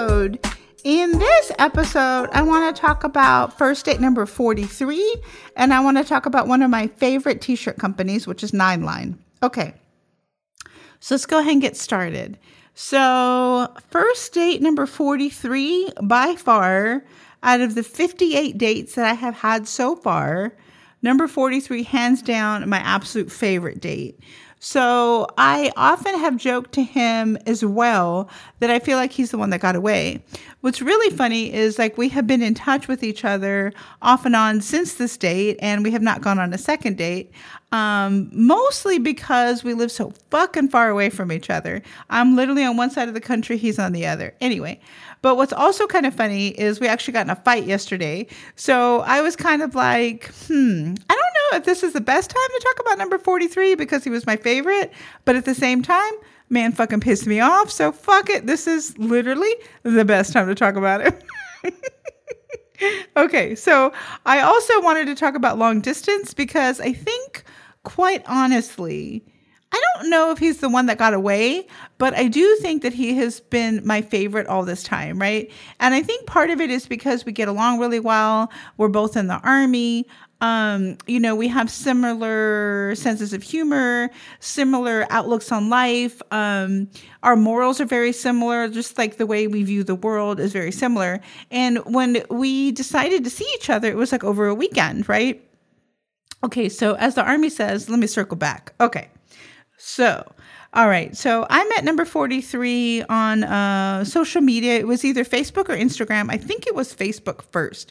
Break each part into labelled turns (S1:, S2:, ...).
S1: episode. In this episode, I want to talk about first date number 43, and I want to talk about one of my favorite t shirt companies, which is Nine Line. Okay, so let's go ahead and get started. So, first date number 43, by far, out of the 58 dates that I have had so far, number 43, hands down, my absolute favorite date. So I often have joked to him as well that I feel like he's the one that got away. What's really funny is like we have been in touch with each other off and on since this date, and we have not gone on a second date. Um, mostly because we live so fucking far away from each other. I'm literally on one side of the country, he's on the other. Anyway, but what's also kind of funny is we actually got in a fight yesterday. So I was kind of like, hmm, I don't know if this is the best time to talk about number 43 because he was my favorite, but at the same time, man fucking pissed me off. So fuck it. This is literally the best time to talk about it. okay, so I also wanted to talk about long distance because I think, quite honestly, I don't know if he's the one that got away, but I do think that he has been my favorite all this time, right? And I think part of it is because we get along really well. We're both in the army. Um, you know, we have similar senses of humor, similar outlooks on life. Um, our morals are very similar, just like the way we view the world is very similar. And when we decided to see each other, it was like over a weekend, right? Okay, so as the army says, let me circle back. Okay. So, all right. So I met number 43 on uh, social media. It was either Facebook or Instagram. I think it was Facebook first.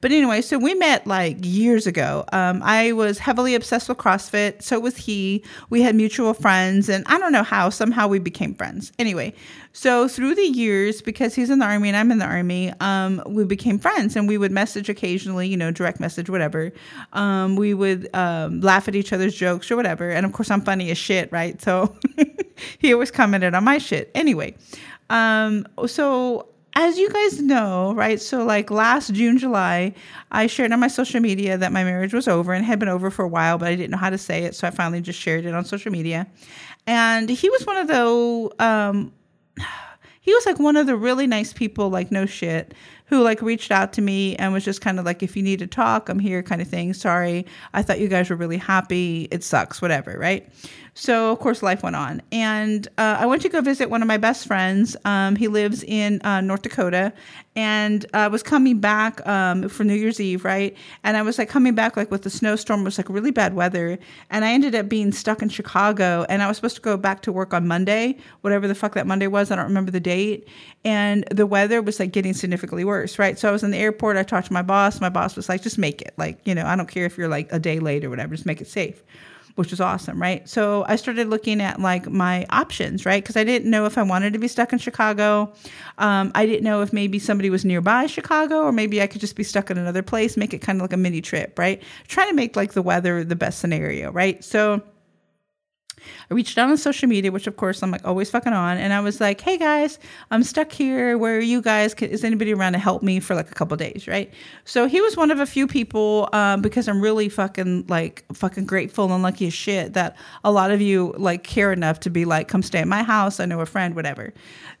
S1: But anyway, so we met like years ago. Um, I was heavily obsessed with CrossFit. So was he. We had mutual friends, and I don't know how, somehow we became friends. Anyway, so through the years, because he's in the army and I'm in the army, um, we became friends and we would message occasionally, you know, direct message, whatever. Um, we would um, laugh at each other's jokes or whatever. And of course, I'm funny as shit, right? So he always commented on my shit. Anyway, um, so as you guys know, right? So, like last June, July, I shared on my social media that my marriage was over and had been over for a while, but I didn't know how to say it. So, I finally just shared it on social media. And he was one of the, um, he was like one of the really nice people, like no shit, who like reached out to me and was just kind of like, if you need to talk, I'm here, kind of thing. Sorry, I thought you guys were really happy. It sucks, whatever, right? So, of course, life went on. And uh, I went to go visit one of my best friends. Um, he lives in uh, North Dakota. And I was coming back um, for New Year's Eve, right? And I was like coming back like with the snowstorm. It was like really bad weather. And I ended up being stuck in Chicago. And I was supposed to go back to work on Monday, whatever the fuck that Monday was. I don't remember the date. And the weather was like getting significantly worse, right? So I was in the airport. I talked to my boss. My boss was like, just make it. Like, you know, I don't care if you're like a day late or whatever, just make it safe which was awesome, right? So I started looking at like my options, right? Because I didn't know if I wanted to be stuck in Chicago. Um, I didn't know if maybe somebody was nearby Chicago, or maybe I could just be stuck in another place, make it kind of like a mini trip, right? Trying to make like the weather the best scenario, right? So I reached out on social media, which of course I'm like always fucking on, and I was like, "Hey guys, I'm stuck here. Where are you guys? Is anybody around to help me for like a couple days?" Right. So he was one of a few people um, because I'm really fucking like fucking grateful and lucky as shit that a lot of you like care enough to be like, "Come stay at my house. I know a friend, whatever."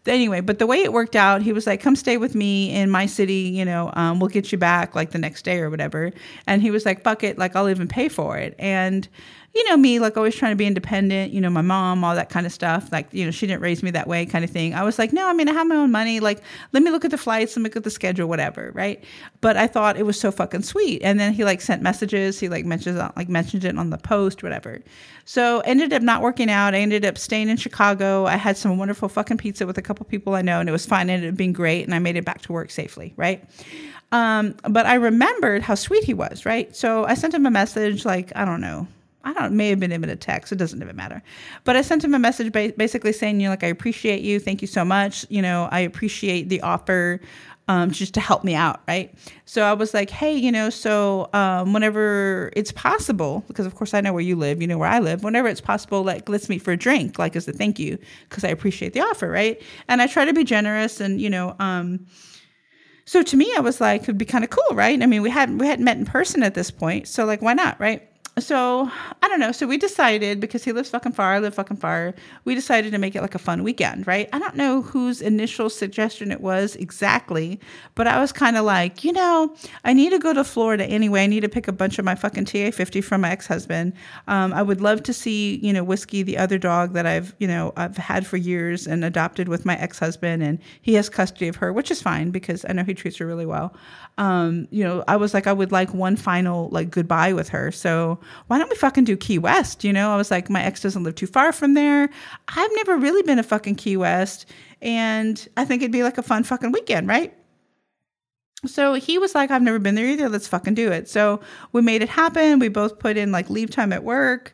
S1: Anyway, but the way it worked out, he was like, "Come stay with me in my city. You know, um, we'll get you back like the next day or whatever." And he was like, "Fuck it, like I'll even pay for it." And you know me like always trying to be independent you know my mom all that kind of stuff like you know she didn't raise me that way kind of thing. I was like no i mean i have my own money like let me look at the flights let me look at the schedule whatever right? But i thought it was so fucking sweet. And then he like sent messages he like mentions like mentioned it on the post whatever. So ended up not working out. I ended up staying in chicago. I had some wonderful fucking pizza with a couple people i know and it was fine. It ended up being great and i made it back to work safely right? Um, but I remembered how sweet he was, right? So I sent him a message, like, I don't know, I don't it may have been even a text. It doesn't even matter. But I sent him a message ba- basically saying, you know, like I appreciate you. Thank you so much. You know, I appreciate the offer. Um, just to help me out, right? So I was like, hey, you know, so um, whenever it's possible, because of course I know where you live, you know where I live, whenever it's possible, like let's meet for a drink, like as a thank you, because I appreciate the offer, right? And I try to be generous, and you know, um, so to me, I was like, it'd be kind of cool, right? I mean, we hadn't we hadn't met in person at this point, so like, why not, right? So I don't know. So we decided because he lives fucking far, I live fucking far. We decided to make it like a fun weekend, right? I don't know whose initial suggestion it was exactly, but I was kind of like, you know, I need to go to Florida anyway. I need to pick a bunch of my fucking TA fifty from my ex husband. Um, I would love to see, you know, Whiskey, the other dog that I've, you know, I've had for years and adopted with my ex husband, and he has custody of her, which is fine because I know he treats her really well. Um, you know, I was like, I would like one final like goodbye with her. So why don't we fucking do Key West? You know, I was like, my ex doesn't live too far from there. I've never really been to fucking Key West. And I think it'd be like a fun fucking weekend, right? So he was like, I've never been there either. Let's fucking do it. So we made it happen. We both put in like leave time at work.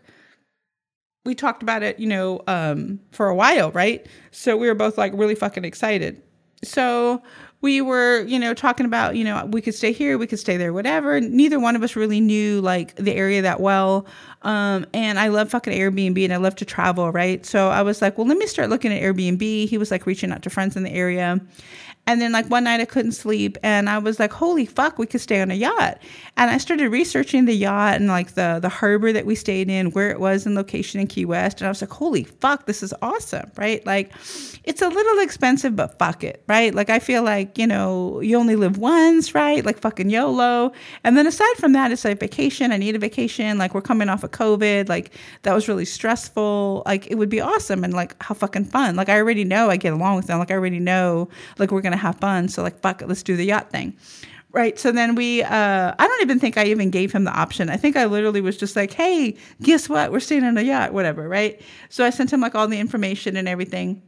S1: We talked about it, you know, um, for a while, right? So we were both like really fucking excited. So we were, you know, talking about, you know, we could stay here, we could stay there, whatever. Neither one of us really knew like the area that well. Um, and I love fucking Airbnb and I love to travel, right? So I was like, well, let me start looking at Airbnb. He was like reaching out to friends in the area. And then like one night I couldn't sleep and I was like, holy fuck, we could stay on a yacht. And I started researching the yacht and like the the harbor that we stayed in, where it was in location in Key West. And I was like, holy fuck, this is awesome, right? Like it's a little expensive, but fuck it, right? Like I feel like, you know, you only live once, right? Like fucking YOLO. And then aside from that, it's like vacation. I need a vacation. Like we're coming off of COVID. Like that was really stressful. Like it would be awesome and like how fucking fun. Like I already know I get along with them. Like I already know like we're gonna to have fun. So like, fuck let's do the yacht thing. Right. So then we, uh, I don't even think I even gave him the option. I think I literally was just like, hey, guess what? We're staying on a yacht, whatever. Right. So I sent him like all the information and everything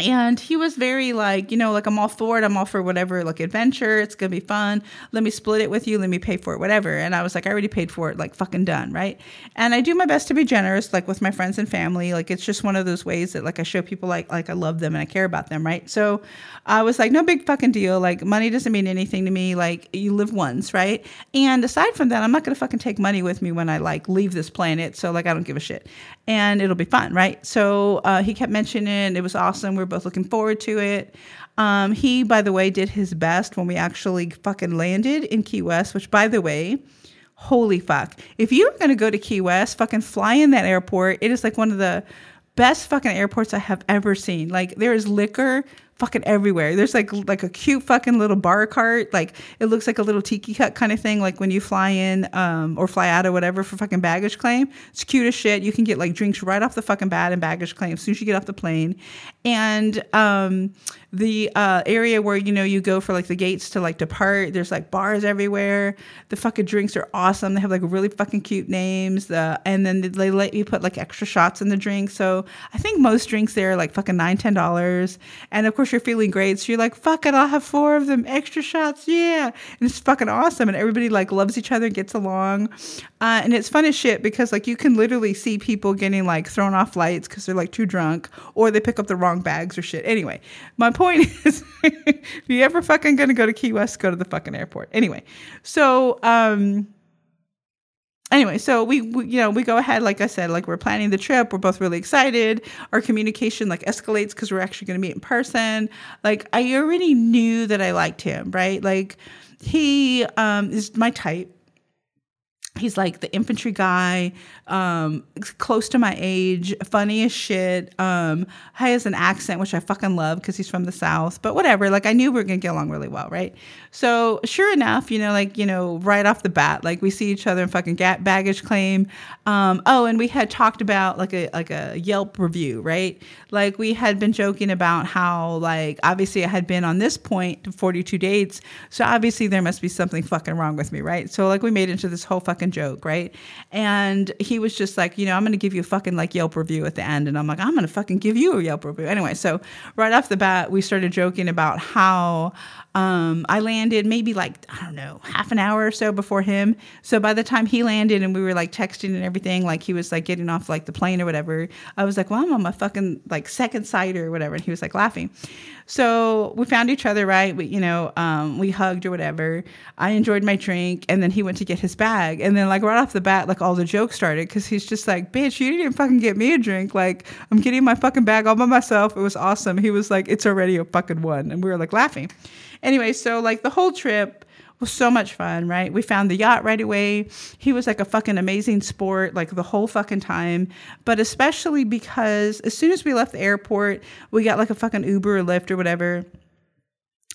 S1: and he was very like you know like i'm all for it. I'm all for whatever like adventure. It's gonna be fun. Let me split it with you. Let me pay for it whatever. And i was like i already paid for it like fucking done right? And i do my best to be generous like with my friends and family. Like it's just one of those ways that like i show people like like i love them and i care about them right? So i was like no big fucking deal. Like money doesn't mean anything to me. Like you live once right? And aside from that i'm not gonna fucking take money with me when i like leave this planet. So like i don't give a shit and it'll be fun right so uh, he kept mentioning it was awesome we we're both looking forward to it. Um, he, by the way, did his best when we actually fucking landed in Key West, which, by the way, holy fuck. If you're going to go to Key West, fucking fly in that airport. It is like one of the best fucking airports I have ever seen. Like, there is liquor fucking everywhere. There's like like a cute fucking little bar cart. Like it looks like a little tiki hut kind of thing. Like when you fly in um, or fly out or whatever for fucking baggage claim. It's cute as shit. You can get like drinks right off the fucking bat in baggage claim as soon as you get off the plane. And um, the uh, area where you know you go for like the gates to like depart. There's like bars everywhere. The fucking drinks are awesome. They have like really fucking cute names. The and then they let you put like extra shots in the drink. So I think most drinks there are like fucking nine ten dollars. And of course you're feeling great, so you're like fuck it, I'll have four of them extra shots. Yeah, and it's fucking awesome. And everybody like loves each other, and gets along, uh, and it's fun as shit because like you can literally see people getting like thrown off lights because they're like too drunk or they pick up the wrong bags or shit. Anyway, my point point is, if you ever fucking gonna go to Key West, go to the fucking airport. Anyway, so um, anyway, so we, we, you know we go ahead like I said, like we're planning the trip. We're both really excited. Our communication like escalates because we're actually to meet in person. Like I already knew that I liked him, right? Like he um, is my type he's like the infantry guy um close to my age funny as shit um has an accent which i fucking love because he's from the south but whatever like i knew we were gonna get along really well right? So sure enough you know like you know right off the bat like we see each other in fucking baggage claim um oh and we had talked about like a like a yelp review right? Like we had been joking about how like obviously i had been on this point 42 dates so obviously there must be something fucking wrong with me right? So like we made into this whole fucking joke, right? And he was just like, you know, I'm going to give you a fucking like Yelp review at the end. And I'm like, I'm going to fucking give you a Yelp review. Anyway, so right off the bat, we started joking about how um, I landed maybe like, I don't know, half an hour or so before him. So by the time he landed and we were like texting and everything, like he was like getting off like the plane or whatever, I was like, well, I'm on my fucking like second side or whatever. And he was like laughing. So we found each other, right? We, you know, um, we hugged or whatever. I enjoyed my drink, and then he went to get his bag, and then like right off the bat, like all the jokes started because he's just like, "Bitch, you didn't fucking get me a drink. Like I'm getting my fucking bag all by myself. It was awesome." He was like, "It's already a fucking one," and we were like laughing. Anyway, so like the whole trip was so much fun, right? We found the yacht right away. He was like a fucking amazing sport, like the whole fucking time. But especially because as soon as we left the airport, we got like a fucking Uber or Lyft or whatever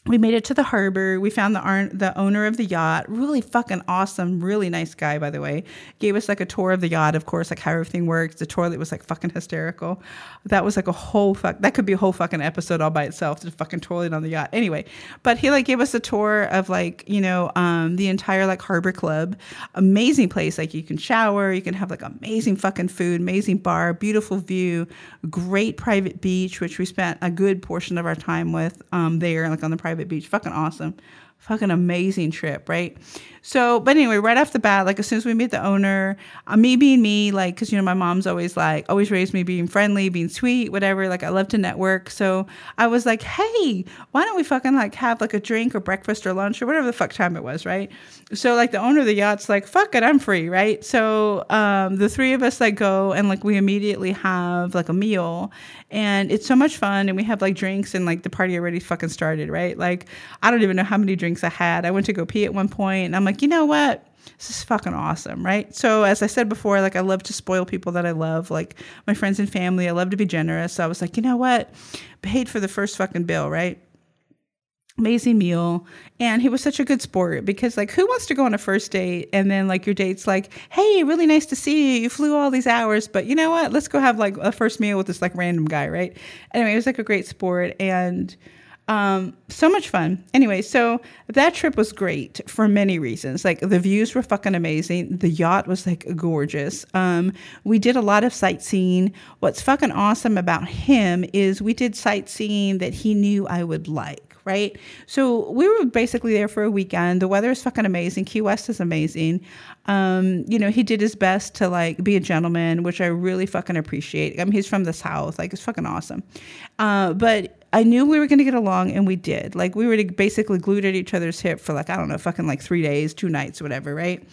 S1: we made it to the harbor. We found the the owner of the yacht, really fucking awesome, really nice guy, by the way. Gave us like a tour of the yacht, of course, like how everything works. The toilet was like fucking hysterical. That was like a whole fuck. That could be a whole fucking episode all by itself. The fucking toilet on the yacht. Anyway, but he like gave us a tour of like you know um, the entire like harbor club. Amazing place. Like you can shower, you can have like amazing fucking food, amazing bar, beautiful view, great private beach, which we spent a good portion of our time with um, there, like on the private beach. Fucking awesome. Fucking amazing trip, right? So, but anyway, right off the bat, like as soon as we meet the owner, uh, me being me, like, cause you know, my mom's always like, always raised me being friendly, being sweet, whatever. Like, I love to network. So I was like, hey, why don't we fucking like have like a drink or breakfast or lunch or whatever the fuck time it was, right? So, like, the owner of the yacht's like, fuck it, I'm free, right? So, um, the three of us like go and like we immediately have like a meal and it's so much fun and we have like drinks and like the party already fucking started, right? Like, I don't even know how many drinks I had. I went to go pee at one point and I'm like, you know what? This is fucking awesome, right? So, as I said before, like I love to spoil people that I love, like my friends and family. I love to be generous. So I was like, you know what? Paid for the first fucking bill, right? amazing meal and he was such a good sport because like who wants to go on a first date and then like your date's like hey really nice to see you you flew all these hours but you know what let's go have like a first meal with this like random guy right anyway it was like a great sport and um, so much fun. Anyway, so that trip was great for many reasons. Like the views were fucking amazing. The yacht was like gorgeous. Um, we did a lot of sightseeing. What's fucking awesome about him is we did sightseeing that he knew I would like right? So we were basically there for a weekend. The weather is fucking amazing. Key West is amazing. Um, you know, he did his best to like be a gentleman, which I really fucking appreciate. I mean, he's from the South, like it's fucking awesome. Uh, but I knew we were going to get along, and we did. Like we were basically glued at each other's hip for like I don't know, fucking like three days, two nights, whatever, right?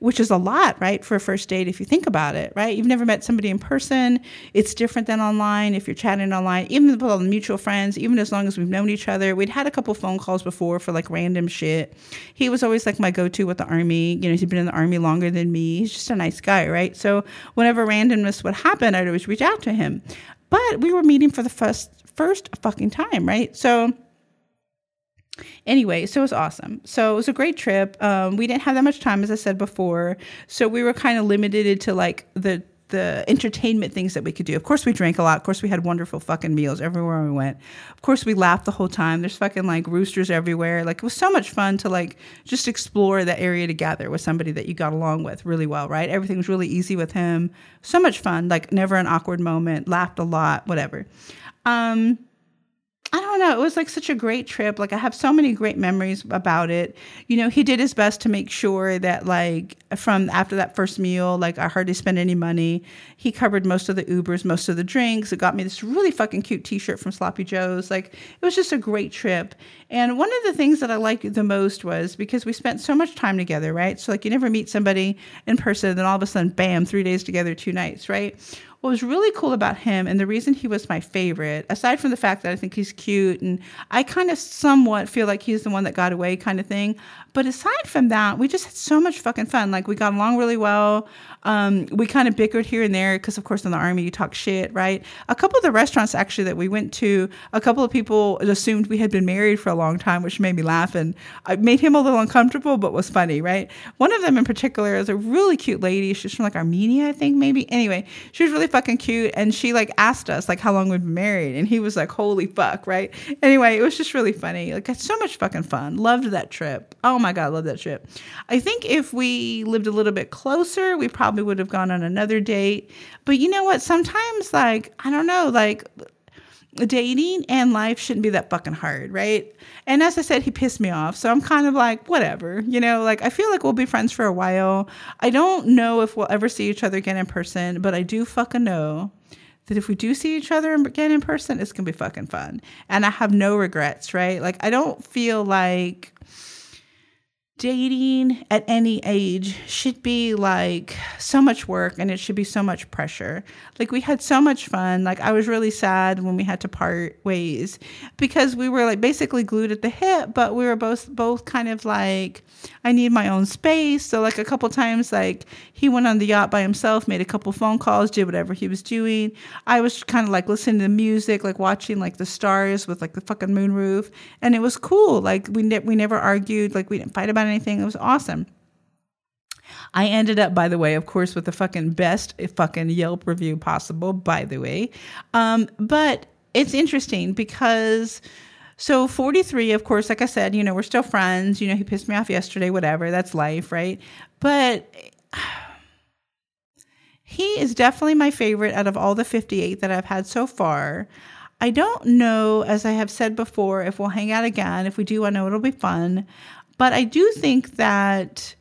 S1: Which is a lot, right, for a first date if you think about it, right? You've never met somebody in person. It's different than online if you're chatting online. Even with all the mutual friends, even as long as we've known each other, we'd had a couple phone calls before for like random shit. He was always like my go-to with the army. You know, he'd been in the army longer than me. He's just a nice guy, right? So whenever randomness would happen, I'd always reach out to him. But we were meeting for the first first fucking time, right? So anyway, so it was awesome. So it was a great trip. Um, we didn't have that much time, as I said before, so we were kind of limited to like the the entertainment things that we could do. Of course, we drank a lot. Of course, we had wonderful fucking meals everywhere we went. Of course, we laughed the whole time. There's fucking like roosters everywhere. Like it was so much fun to like just explore that area together with somebody that you got along with really well, right? Everything was really easy with him. So much fun. Like never an awkward moment. Laughed a lot. Whatever. Um, I don't know. It was like such a great trip. Like I have so many great memories about it. You know, he did his best to make sure that like from after that first meal, like I hardly spent any money. He covered most of the Ubers, most of the drinks. It got me this really fucking cute t-shirt from Sloppy Joe's. Like it was just a great trip. And one of the things that I liked the most was because we spent so much time together, right? So like you never meet somebody in person, then all of a sudden, bam, three days together, two nights, right? What was really cool about him and the reason he was my favorite, aside from the fact that I think he's cute and I kind of somewhat feel like he's the one that got away kind of thing. But aside from that, we just had so much fucking fun. Like we got along really well. Um, we kind of bickered here and there because, of course, in the army you talk shit, right? A couple of the restaurants actually that we went to, a couple of people assumed we had been married for a long time, which made me laugh and made him a little uncomfortable, but was funny, right? One of them in particular is a really cute lady. She's from like Armenia, I think, maybe. Anyway, she was really fucking cute, and she like asked us like how long we've been married, and he was like, "Holy fuck!" Right? Anyway, it was just really funny. Like, so much fucking fun. Loved that trip. Oh my god, love that trip. I think if we lived a little bit closer, we probably would have gone on another date. But you know what? Sometimes, like, I don't know, like dating and life shouldn't be that fucking hard, right? And as I said, he pissed me off. So I'm kind of like, whatever, you know, like I feel like we'll be friends for a while. I don't know if we'll ever see each other again in person, but I do fucking know that if we do see each other again in person, it's gonna be fucking fun. And I have no regrets, right? Like I don't feel like dating at any age should be like so much work and it should be so much pressure. Like we had so much fun. Like I was really sad when we had to part ways because we were like basically glued at the hip, but we were both both kind of like I need my own space. So like a couple times like he went on the yacht by himself, made a couple phone calls, did whatever he was doing. I was kind of like listening to music, like watching like the stars with like the fucking moon roof, and it was cool. Like we ne- we never argued, like we didn't fight about anything. It was awesome. I ended up, by the way, of course, with the fucking best fucking Yelp review possible, by the way. Um, but it's interesting because. So 43, of course, like I said, you know, we're still friends. You know, he pissed me off yesterday, whatever. That's life, right? But he is definitely my favorite out of all the 58 that I've had so far. I don't know, as I have said before, if we'll hang out again. If we do, I know it'll be fun. But I do think that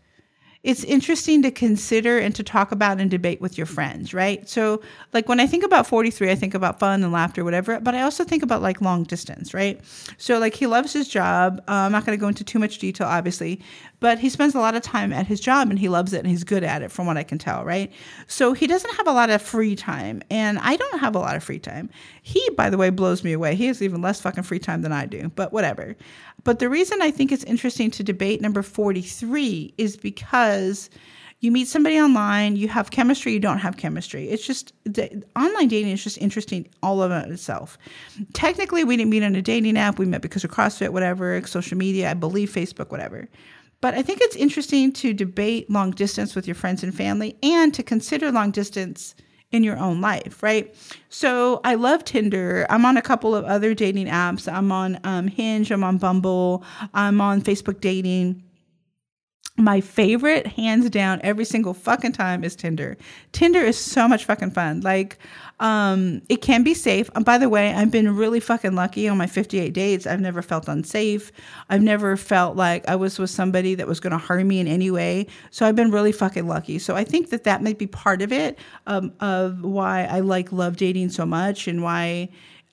S1: it's interesting to consider and to talk about and debate with your friends, right? So, like when I think about 43, I think about fun and laughter, whatever, but I also think about like long distance, right? So, like he loves his job. Uh, I'm not going to go into too much detail, obviously, but he spends a lot of time at his job and he loves it and he's good at it, from what I can tell, right? So, he doesn't have a lot of free time, and I don't have a lot of free time. He, by the way, blows me away. He has even less fucking free time than I do, but whatever. But the reason I think it's interesting to debate number 43 is because you meet somebody online, you have chemistry, you don't have chemistry. It's just the, online dating is just interesting all of it itself. Technically, we didn't meet on a dating app. We met because of CrossFit, whatever, social media, I believe Facebook, whatever. But I think it's interesting to debate long distance with your friends and family and to consider long distance in your own life, right? So I love Tinder. I'm on a couple of other dating apps. I'm on um, Hinge, I'm on Bumble, I'm on Facebook dating. My favorite, hands down, every single fucking time is Tinder. Tinder is so much fucking fun. Like, um, it can be safe. And by the way, I've been really fucking lucky on my 58 dates. I've never felt unsafe. I've never felt like I was with somebody that was going to harm me in any way. So I've been really fucking lucky. So I think that that might be part of it, um, of why I like love dating so much and why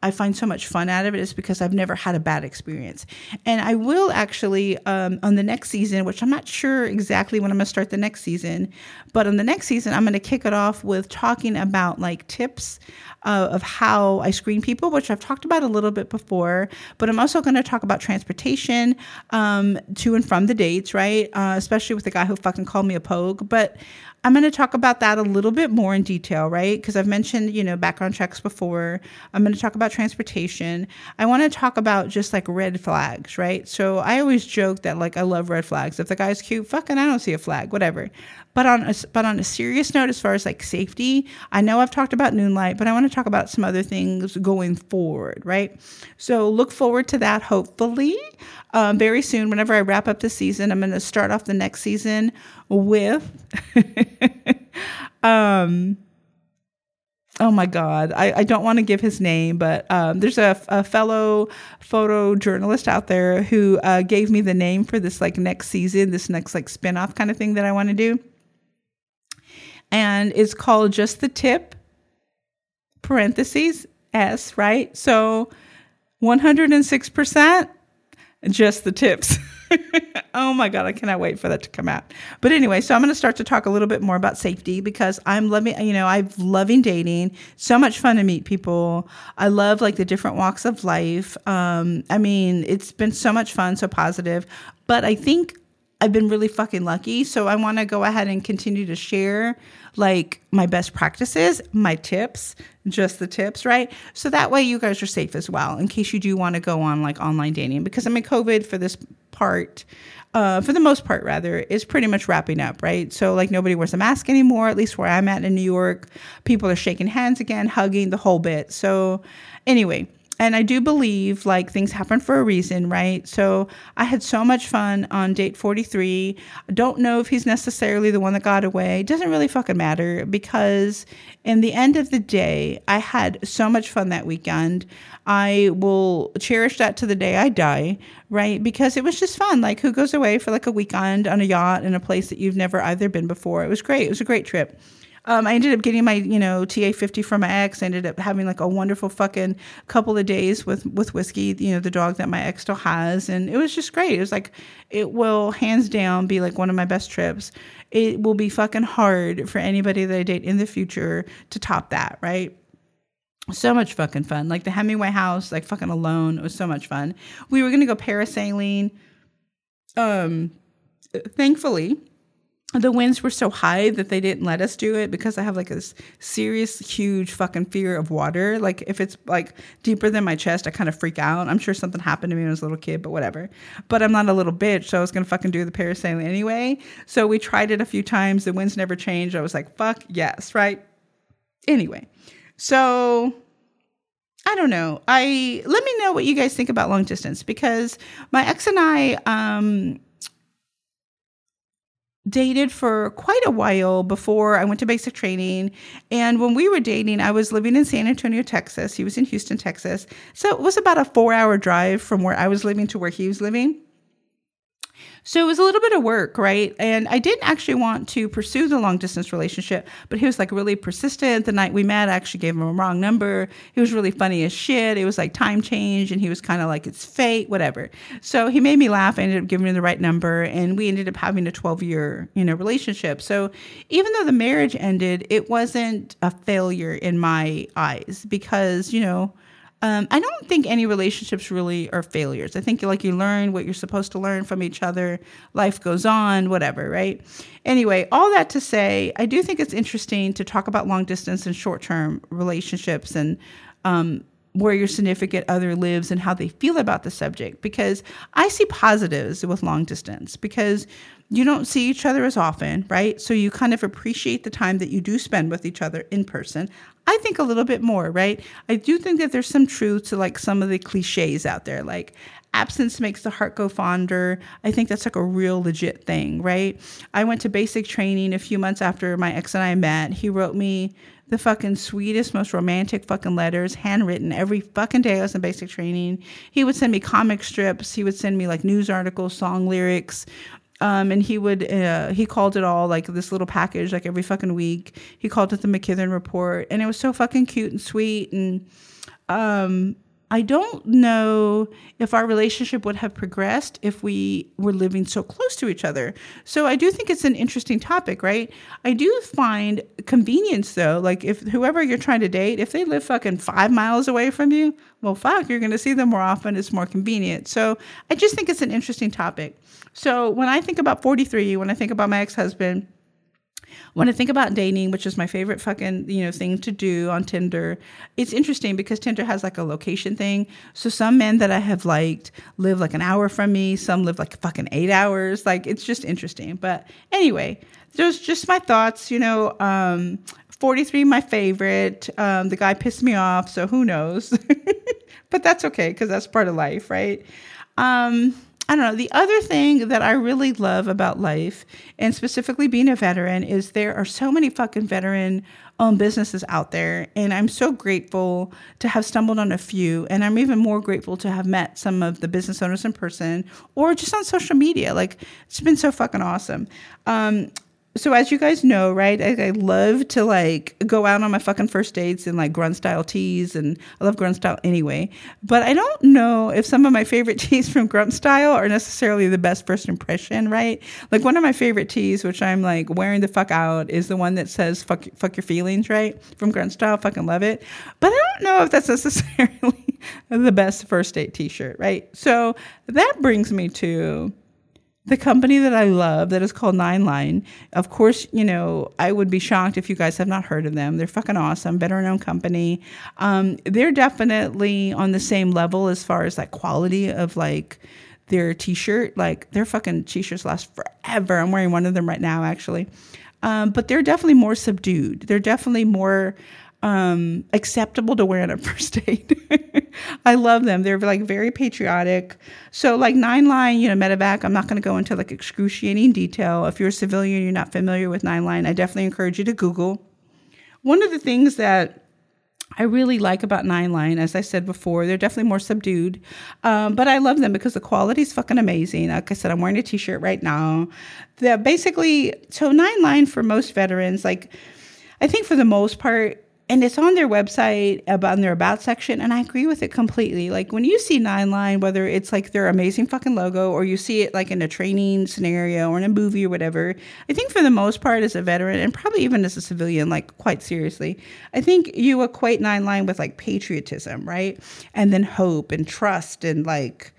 S1: I find so much fun out of it is because I've never had a bad experience. And I will actually, um, on the next season, which I'm not sure exactly when I'm going to start the next season, but on the next season, I'm going to kick it off with talking about like tips uh, of how I screen people, which I've talked about a little bit before. But I'm also going to talk about transportation um, to and from the dates, right? Uh, especially with the guy who fucking called me a pogue. But I'm going to talk about that a little bit more in detail, right? Because I've mentioned, you know, background checks before. I'm going to talk about transportation. I want to talk about just like red flags, right? So I always joke that like I love red flags. If the guy's cute, fucking I don't see a flag, whatever. But on a, but on a serious note, as far as like safety, I know I've talked about Noonlight, but I want to talk about some other things going forward, right? So look forward to that. Hopefully, um, very soon. Whenever I wrap up the season, I'm going to start off the next season with. um, oh my God, I, I don't want to give his name, but um, there's a, a fellow photojournalist out there who uh, gave me the name for this like next season, this next like spinoff kind of thing that I want to do. And it's called Just the Tip, parentheses, S, right? So 106% just the tips. oh my God, I cannot wait for that to come out. But anyway, so I'm going to start to talk a little bit more about safety because I'm loving, you know, I'm loving dating. So much fun to meet people. I love like the different walks of life. Um, I mean, it's been so much fun, so positive. But I think I've been really fucking lucky. So I want to go ahead and continue to share like my best practices, my tips, just the tips, right? So that way you guys are safe as well in case you do want to go on like online dating because I mean COVID for this part uh, for the most part, rather, is pretty much wrapping up, right? So, like, nobody wears a mask anymore, at least where I'm at in New York. People are shaking hands again, hugging the whole bit. So, anyway, and I do believe like things happen for a reason, right? So I had so much fun on date 43. I don't know if he's necessarily the one that got away. It doesn't really fucking matter because in the end of the day, I had so much fun that weekend. I will cherish that to the day I die, right? Because it was just fun. Like who goes away for like a weekend on a yacht in a place that you've never either been before? It was great. It was a great trip. Um, I ended up getting my, you know, TA fifty from my ex. I ended up having like a wonderful fucking couple of days with with whiskey, you know, the dog that my ex still has, and it was just great. It was like it will hands down be like one of my best trips. It will be fucking hard for anybody that I date in the future to top that, right? so much fucking fun. Like the Hemingway house, like fucking alone. It was so much fun. We were gonna go parasailing. Um, thankfully, the winds were so high that they didn't let us do it because I have like this serious, huge fucking fear of water. Like if it's like deeper than my chest, I kind of freak out. I'm sure something happened to me when I was a little kid, but whatever. But I'm not a little bitch, so I was gonna fucking do the parasailing anyway. So we tried it a few times. The winds never changed. I was like, fuck yes, right? Anyway, so I don't know. I let me know what you guys think about long distance because my ex and I um dated for quite a while before I went to basic training. And when we were dating, I was living in San Antonio, Texas. He was in Houston, Texas. So it was about a four hour drive from where I was living to where he was living. So it was a little bit of work, right? And I didn't actually want to pursue the long distance relationship, but he was like really persistent. The night we met, I actually gave him a wrong number. He was really funny as shit. It was like time change, and he was kind of like, it's fate, whatever. So he made me laugh. I ended up giving him the right number, and we ended up having a 12 year, you know, relationship. So even though the marriage ended, it wasn't a failure in my eyes because, you know, um, I don't think any relationships really are failures. I think like you learn what you're supposed to learn from each other. Life goes on, whatever, right? Anyway, all that to say, I do think it's interesting to talk about long distance and short term relationships and um, where your significant other lives and how they feel about the subject because I see positives with long distance because you don't see each other as often, right? So you kind of appreciate the time that you do spend with each other in person. I think a little bit more, right? I do think that there's some truth to like some of the cliches out there, like absence makes the heart go fonder. I think that's like a real legit thing, right? I went to basic training a few months after my ex and I met. He wrote me the fucking sweetest, most romantic fucking letters, handwritten every fucking day I was in basic training. He would send me comic strips. He would send me like news articles, song lyrics. Um, and he would uh, he called it all like this little package like every fucking week. He called it the McKithen report, and it was so fucking cute and sweet. And um, I don't know if our relationship would have progressed if we were living so close to each other. So I do think it's an interesting topic, right? I do find convenience though, like if whoever you're trying to date, if they live fucking five miles away from you, well, fuck, you're to see them more often. It's more convenient. So I just think it's an interesting topic. So when I think about 43, when I think about my ex husband, when I think about dating, which is my favorite fucking, you know, thing to do on Tinder, it's interesting because Tinder has like a location thing. So some men that I have liked live like an hour from me, some live like fucking eight hours. Like it's just interesting. But anyway, those just my thoughts, you know. Um, 43 my favorite. Um, the guy pissed me off, so who knows? but that's okay because that's part of life, right? Um, I don't know. The other thing that I really love about life, and specifically being a veteran, is there are so many fucking veteran owned businesses out there. And I'm so grateful to have stumbled on a few. And I'm even more grateful to have met some of the business owners in person or just on social media. Like, it's been so fucking awesome. Um, so as you guys know, right, I, I, love to like go out on my fucking first dates in like Grunt Style tees, and I love Grunt Style anyway. But I don't know if some of my favorite tees from Grunt Style are necessarily the best first impression, right? Like one of my favorite tees, which I'm like wearing the fuck out, is the one that says "fuck fuck your feelings," right? From Grunt Style, fucking love it. But I don't know if that's necessarily the best first date T-shirt, right? So that brings me to the company that I love that is called Nine Line. Of course, you know, I would be shocked if you guys have not heard of them. They're fucking awesome, better known company. Um, they're definitely on the same level as far as like quality of like their t-shirt. Like their fucking t-shirts last forever. I'm wearing one of them right now, actually. Um, but they're definitely more subdued. They're definitely more um, acceptable to wear on a first date. I love them. They're like very patriotic. So like Nine Line, you know, Medevac, I'm not going to go into like excruciating detail. If you're a civilian, you're not familiar with Nine Line, I definitely encourage you to Google. One of the things that I really like about Nine Line, as I said before, they're definitely more subdued. Um, but I love them because the quality is fucking amazing. Like I said, I'm wearing a t shirt right now. That basically, so Nine Line for most veterans, like, I think for the most part, and it's on their website about in their about section and i agree with it completely. Like when you see nine line whether it's like their amazing fucking logo or you see it like in a training scenario or in a movie or whatever i think for the most part as a veteran and probably even as a civilian like quite seriously i think you equate nine line with like patriotism right? And then hope and trust and like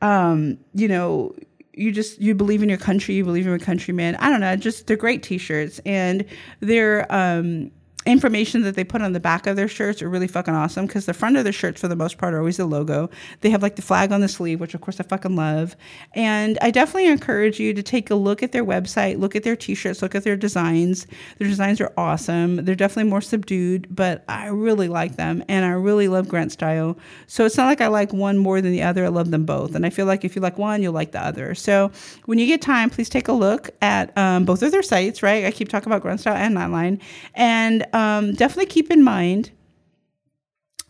S1: um you know you just you believe in your country you believe in your countrymen. I don't know just they're great t-shirts and they're um information that they put on the back of their shirts are really fucking awesome because the front of their shirts for the most part are always the logo. They have like the flag on the sleeve which of course i fucking love. And i definitely encourage you to take a look at their website look at their t-shirts look at their designs. Their designs are awesome. They're definitely more subdued but i really like them and i really love Grunt Style. So it's not like i like one more than the other. I love them both and i feel like if you like one you'll like the other. So when you get time please take a look at um, both of their sites right? I keep talking about Grunt Style and Nine Line. And um, definitely keep in mind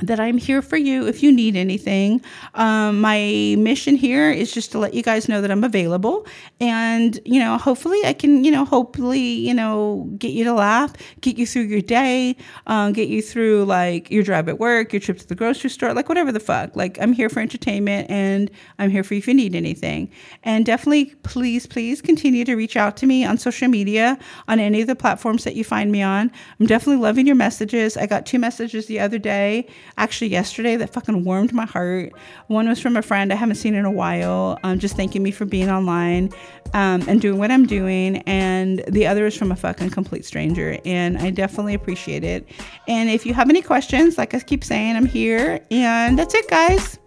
S1: that I'm here for you if you need anything. Um, my mission here is just to let you guys know that I'm available. And, you know, hopefully I can, you know, hopefully, you know, get you to laugh, get you through your day, um, get you through like your drive at work, your trip to the grocery store, like whatever the fuck. Like I'm here for entertainment and I'm here for you if you need anything. And definitely, please, please continue to reach out to me on social media on any of the platforms that you find me on. I'm definitely loving your messages. I got two messages the other day actually yesterday that fucking warmed my heart. One was from a friend I haven't seen in a while, um, just thanking me for being online um, and doing what I'm doing. And the other is from a fucking complete stranger. And I definitely appreciate it. And if you have any questions, like I keep saying, I'm here. And that's it, guys.